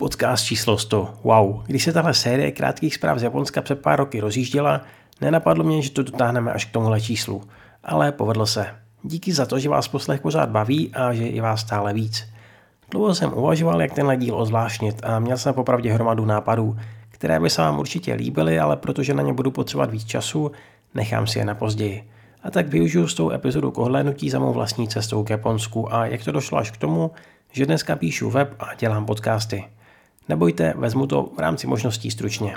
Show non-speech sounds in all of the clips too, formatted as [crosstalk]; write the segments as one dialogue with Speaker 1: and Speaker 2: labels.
Speaker 1: Podcast číslo 100. Wow. Když se tahle série krátkých zpráv z Japonska před pár roky rozjížděla, nenapadlo mě, že to dotáhneme až k tomuhle číslu. Ale povedlo se. Díky za to, že vás poslech pořád baví a že je vás stále víc. Dlouho jsem uvažoval, jak tenhle díl ozvláštnit a měl jsem popravdě hromadu nápadů, které by se vám určitě líbily, ale protože na ně budu potřebovat víc času, nechám si je na později. A tak využiju s tou epizodu k za mou vlastní cestou k Japonsku a jak to došlo až k tomu, že dneska píšu web a dělám podcasty. Nebojte, vezmu to v rámci možností stručně.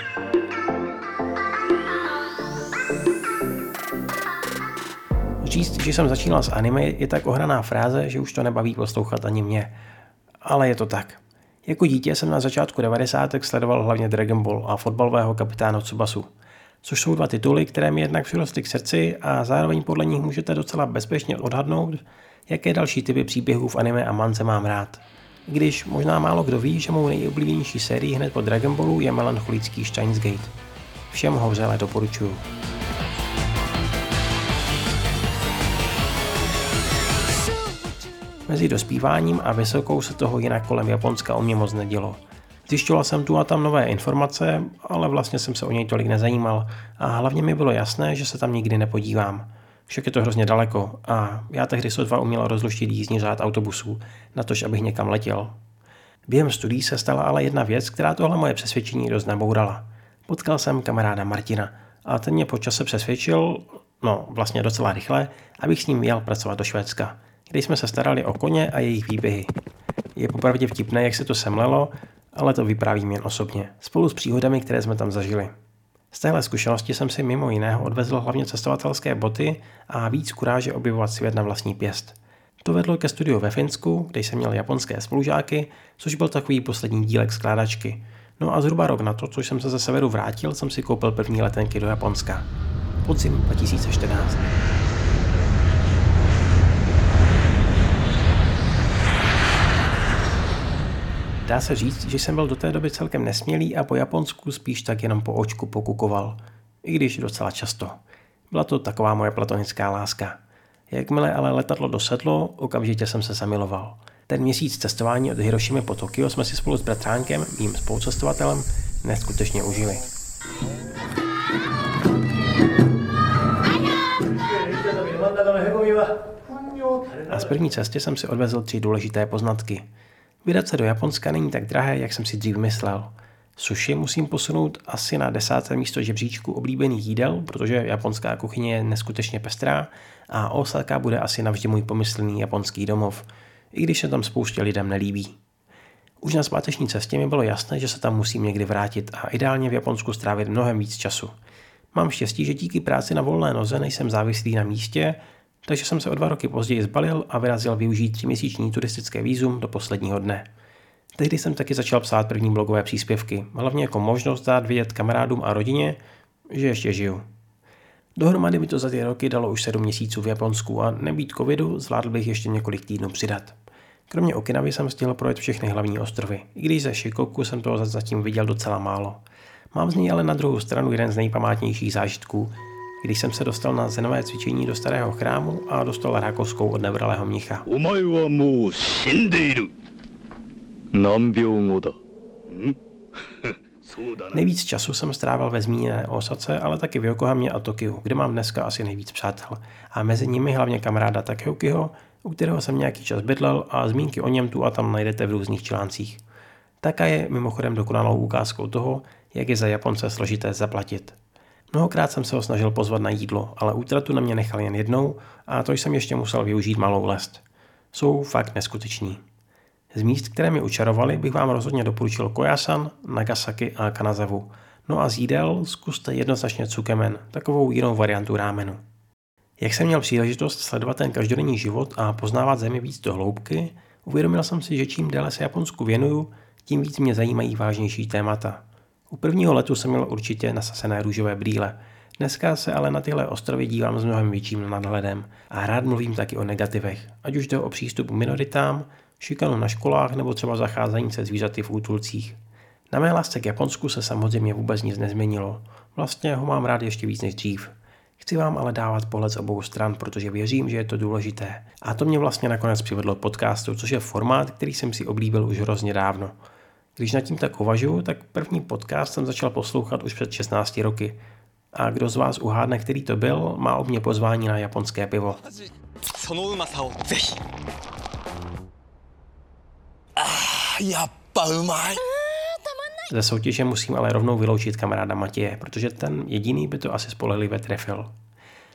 Speaker 1: Říct, že jsem začínal s anime, je tak ohraná fráze, že už to nebaví poslouchat ani mě. Ale je to tak. Jako dítě jsem na začátku 90. sledoval hlavně Dragon Ball a fotbalového kapitána Tsubasu, což jsou dva tituly, které mi jednak přirostly k srdci a zároveň podle nich můžete docela bezpečně odhadnout, jaké další typy příběhů v anime a mance mám rád. Když možná málo kdo ví, že mou nejoblíbenější sérií hned po Dragon Ballu je melancholický Steins Gate. Všem ho vřele doporučuju. Mezi dospíváním a vysokou se toho jinak kolem Japonska o mě moc nedělo. Zjišťoval jsem tu a tam nové informace, ale vlastně jsem se o něj tolik nezajímal a hlavně mi bylo jasné, že se tam nikdy nepodívám. Však je to hrozně daleko a já tehdy sotva uměl rozluštit jízdní řád autobusů, natož abych někam letěl. Během studií se stala ale jedna věc, která tohle moje přesvědčení dost nabourala. Potkal jsem kamaráda Martina a ten mě po čase přesvědčil, no vlastně docela rychle, abych s ním jel pracovat do Švédska, kde jsme se starali o koně a jejich výběhy. Je popravdě vtipné, jak se to semlelo, ale to vyprávím jen osobně, spolu s příhodami, které jsme tam zažili. Z téhle zkušenosti jsem si mimo jiného odvezl hlavně cestovatelské boty a víc kuráže objevovat svět na vlastní pěst. To vedlo ke studiu ve Finsku, kde jsem měl japonské spolužáky, což byl takový poslední dílek skládačky. No a zhruba rok na to, co jsem se ze severu vrátil, jsem si koupil první letenky do Japonska. Podzim 2014. Dá se říct, že jsem byl do té doby celkem nesmělý a po Japonsku spíš tak jenom po očku pokukoval. I když docela často. Byla to taková moje platonická láska. Jakmile ale letadlo dosedlo, okamžitě jsem se zamiloval. Ten měsíc cestování od Hirošimy po Tokio jsme si spolu s bratránkem, mým spolucestovatelem, neskutečně užili. A z první cesty jsem si odvezl tři důležité poznatky. Vydat se do Japonska není tak drahé, jak jsem si dřív myslel. Sushi musím posunout asi na desáté místo žebříčku oblíbených jídel, protože japonská kuchyně je neskutečně pestrá a Osaka bude asi navždy můj pomyslný japonský domov, i když se tam spoustě lidem nelíbí. Už na zpáteční cestě mi bylo jasné, že se tam musím někdy vrátit a ideálně v Japonsku strávit mnohem víc času. Mám štěstí, že díky práci na volné noze nejsem závislý na místě takže jsem se o dva roky později zbalil a vyrazil využít tříměsíční turistické výzum do posledního dne. Tehdy jsem taky začal psát první blogové příspěvky, hlavně jako možnost dát vědět kamarádům a rodině, že ještě žiju. Dohromady mi to za ty roky dalo už sedm měsíců v Japonsku a nebýt covidu zvládl bych ještě několik týdnů přidat. Kromě Okinavy jsem stihl projet všechny hlavní ostrovy, i když ze Shikoku jsem toho zatím viděl docela málo. Mám z něj ale na druhou stranu jeden z nejpamátnějších zážitků, když jsem se dostal na zenové cvičení do starého chrámu a dostal rákoskou od nevralého mnicha. [laughs] Nejvíc času jsem strávil ve zmíněné Osace, ale taky v Yokohamě a Tokiu, kde mám dneska asi nejvíc přátel. A mezi nimi hlavně kamaráda Takeukiho, u kterého jsem nějaký čas bydlel a zmínky o něm tu a tam najdete v různých článcích. Taka je mimochodem dokonalou ukázkou toho, jak je za Japonce složité zaplatit. Mnohokrát jsem se ho snažil pozvat na jídlo, ale útratu na mě nechal jen jednou a to jsem ještě musel využít malou lest. Jsou fakt neskuteční. Z míst, které mi učarovali, bych vám rozhodně doporučil Koyasan, Nagasaki a Kanazavu. No a z jídel zkuste jednoznačně cukemen, takovou jinou variantu rámenu. Jak jsem měl příležitost sledovat ten každodenní život a poznávat zemi víc do hloubky, uvědomil jsem si, že čím déle se Japonsku věnuju, tím víc mě zajímají vážnější témata. U prvního letu jsem měl určitě nasasené růžové brýle. Dneska se ale na tyhle ostrovy dívám s mnohem větším nadhledem a rád mluvím taky o negativech, ať už jde o přístup minoritám, šikanu na školách nebo třeba zacházení se zvířaty v útulcích. Na mé lásce k Japonsku se samozřejmě vůbec nic nezměnilo. Vlastně ho mám rád ještě víc než dřív. Chci vám ale dávat pohled z obou stran, protože věřím, že je to důležité. A to mě vlastně nakonec přivedlo k podcastu, což je formát, který jsem si oblíbil už hrozně dávno. Když nad tím tak uvažuju, tak první podcast jsem začal poslouchat už před 16 roky. A kdo z vás uhádne, který to byl, má od mě pozvání na japonské pivo. Ze soutěže musím ale rovnou vyloučit kamaráda Matěje, protože ten jediný by to asi spolehlivě trefil.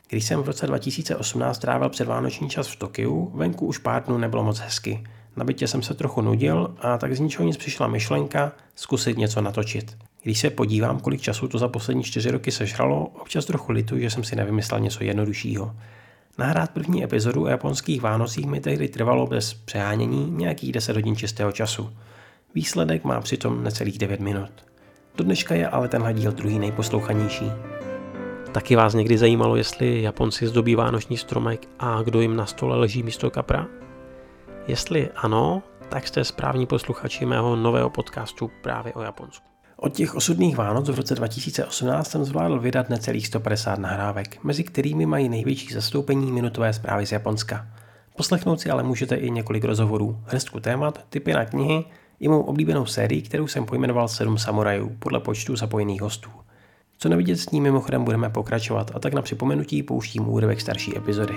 Speaker 1: Když jsem v roce 2018 trávil předvánoční čas v Tokiu, venku už pár dnů nebylo moc hezky. Na bytě jsem se trochu nudil a tak z ničeho nic přišla myšlenka zkusit něco natočit. Když se podívám, kolik času to za poslední čtyři roky sežralo, občas trochu lituji, že jsem si nevymyslel něco jednoduššího. Nahrát první epizodu o japonských Vánocích mi tehdy trvalo bez přehánění nějakých 10 hodin čistého času. Výsledek má přitom necelých 9 minut. Do dneška je ale tenhle díl druhý nejposlouchanější. Taky vás někdy zajímalo, jestli Japonci zdobí vánoční stromek a kdo jim na stole leží místo kapra? Jestli ano, tak jste správní posluchači mého nového podcastu právě o Japonsku. Od těch osudných Vánoc v roce 2018 jsem zvládl vydat necelých 150 nahrávek, mezi kterými mají největší zastoupení minutové zprávy z Japonska. Poslechnout si ale můžete i několik rozhovorů, hrstku témat, typy na knihy i mou oblíbenou sérii, kterou jsem pojmenoval 7 samurajů podle počtu zapojených hostů. Co nevidět s ním mimochodem budeme pokračovat a tak na připomenutí pouštím úryvek starší epizody.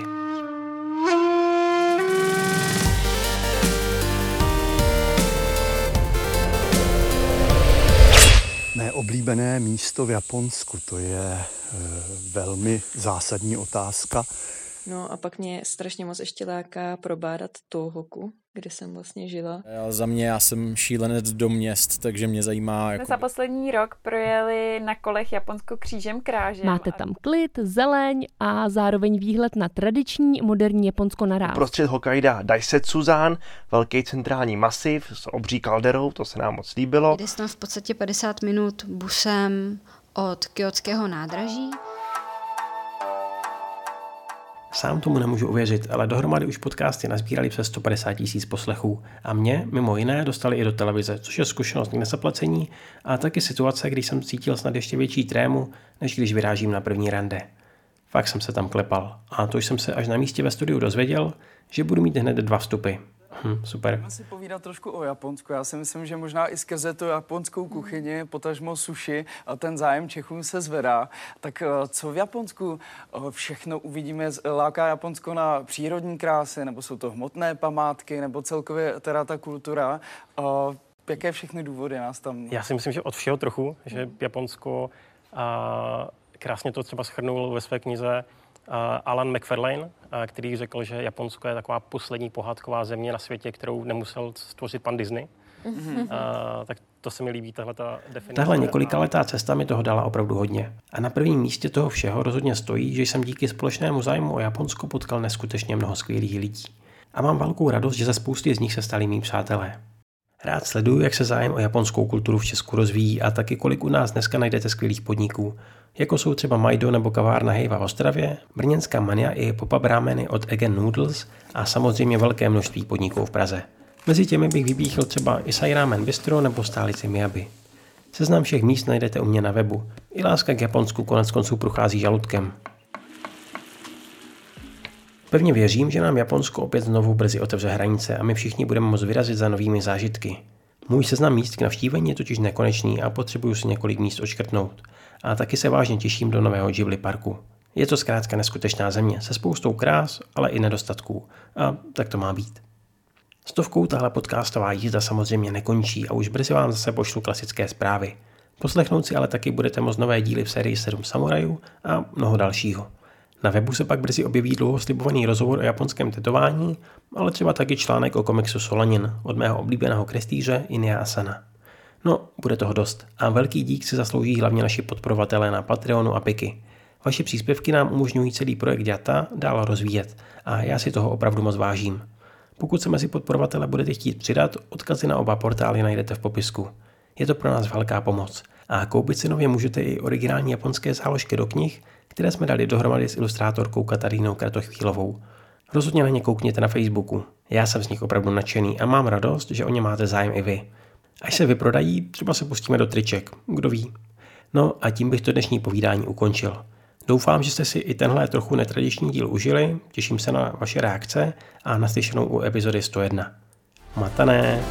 Speaker 2: Neoblíbené místo v Japonsku, to je e, velmi zásadní otázka.
Speaker 3: No a pak mě strašně moc ještě láká probádat Tohoku, kde jsem vlastně žila.
Speaker 4: Já, za mě já jsem šílenec do měst, takže mě zajímá...
Speaker 5: Jako... Za poslední rok projeli na kolech Japonsko křížem krážem.
Speaker 6: Máte tam klid, zeleň a zároveň výhled na tradiční moderní Japonsko na ráz.
Speaker 7: Prostřed Hokkaida Daisetsuzan, velký centrální masiv s obří kalderou, to se nám moc líbilo.
Speaker 8: Jde tam v podstatě 50 minut busem od Kyotského nádraží.
Speaker 1: Sám tomu nemůžu uvěřit, ale dohromady už podcasty nazbírali přes 150 tisíc poslechů a mě, mimo jiné, dostali i do televize, což je zkušenost k nezaplacení a taky situace, když jsem cítil snad ještě větší trému, než když vyrážím na první rande. Fakt jsem se tam klepal a to jsem se až na místě ve studiu dozvěděl, že budu mít hned dva vstupy. Hm, super.
Speaker 9: Můžeme si povídat trošku o Japonsku. Já si myslím, že možná i skrze tu japonskou kuchyni, potažmo sushi, a ten zájem Čechů se zvedá. Tak eh, co v Japonsku eh, všechno uvidíme? Láká Japonsko na přírodní krásy, nebo jsou to hmotné památky, nebo celkově teda ta kultura? Eh, jaké všechny důvody nás tam?
Speaker 10: Já si myslím, že od všeho trochu, že Japonsko a krásně to třeba schrnul ve své knize Alan McFarlane, který řekl, že Japonsko je taková poslední pohádková země na světě, kterou nemusel stvořit pan Disney. Mm-hmm. A, tak to se mi líbí, tahle ta definice.
Speaker 1: Tahle několikaletá cesta mi toho dala opravdu hodně. A na prvním místě toho všeho rozhodně stojí, že jsem díky společnému zájmu o Japonsko potkal neskutečně mnoho skvělých lidí. A mám velkou radost, že ze spousty z nich se stali mý přátelé. Rád sleduju, jak se zájem o japonskou kulturu v Česku rozvíjí a taky kolik u nás dneska najdete skvělých podniků, jako jsou třeba Majdo nebo kavárna Hejva v Ostravě, brněnská mania i pop rámeny od Again Noodles a samozřejmě velké množství podniků v Praze. Mezi těmi bych vypíchl třeba Isai Ramen Bistro nebo stálici Miyabi. Seznam všech míst najdete u mě na webu. I láska k Japonsku konec konců prochází žaludkem. Pevně věřím, že nám Japonsko opět znovu brzy otevře hranice a my všichni budeme moct vyrazit za novými zážitky. Můj seznam míst k navštívení je totiž nekonečný a potřebuju si několik míst očkrtnout. A taky se vážně těším do nového Ghibli parku. Je to zkrátka neskutečná země se spoustou krás, ale i nedostatků. A tak to má být. Stovkou tahle podcastová jízda samozřejmě nekončí a už brzy vám zase pošlu klasické zprávy. Poslechnout si ale taky budete moct nové díly v sérii 7 samurajů a mnoho dalšího. Na webu se pak brzy objeví dlouho slibovaný rozhovor o japonském tetování, ale třeba taky článek o komiksu Solanin od mého oblíbeného krestýře Inia Asana. No, bude toho dost. A velký dík si zaslouží hlavně naši podporovatelé na Patreonu a Piky. Vaše příspěvky nám umožňují celý projekt Jata dál rozvíjet a já si toho opravdu moc vážím. Pokud se mezi podporovatele budete chtít přidat, odkazy na oba portály najdete v popisku. Je to pro nás velká pomoc. A koupit si nově můžete i originální japonské záložky do knih, které jsme dali dohromady s ilustrátorkou Katarínou Kratochvílovou. Rozhodně na ně koukněte na Facebooku. Já jsem z nich opravdu nadšený a mám radost, že o ně máte zájem i vy. Až se vyprodají, třeba se pustíme do triček, kdo ví. No a tím bych to dnešní povídání ukončil. Doufám, že jste si i tenhle trochu netradiční díl užili, těším se na vaše reakce a naslyšenou u epizody 101. Matané!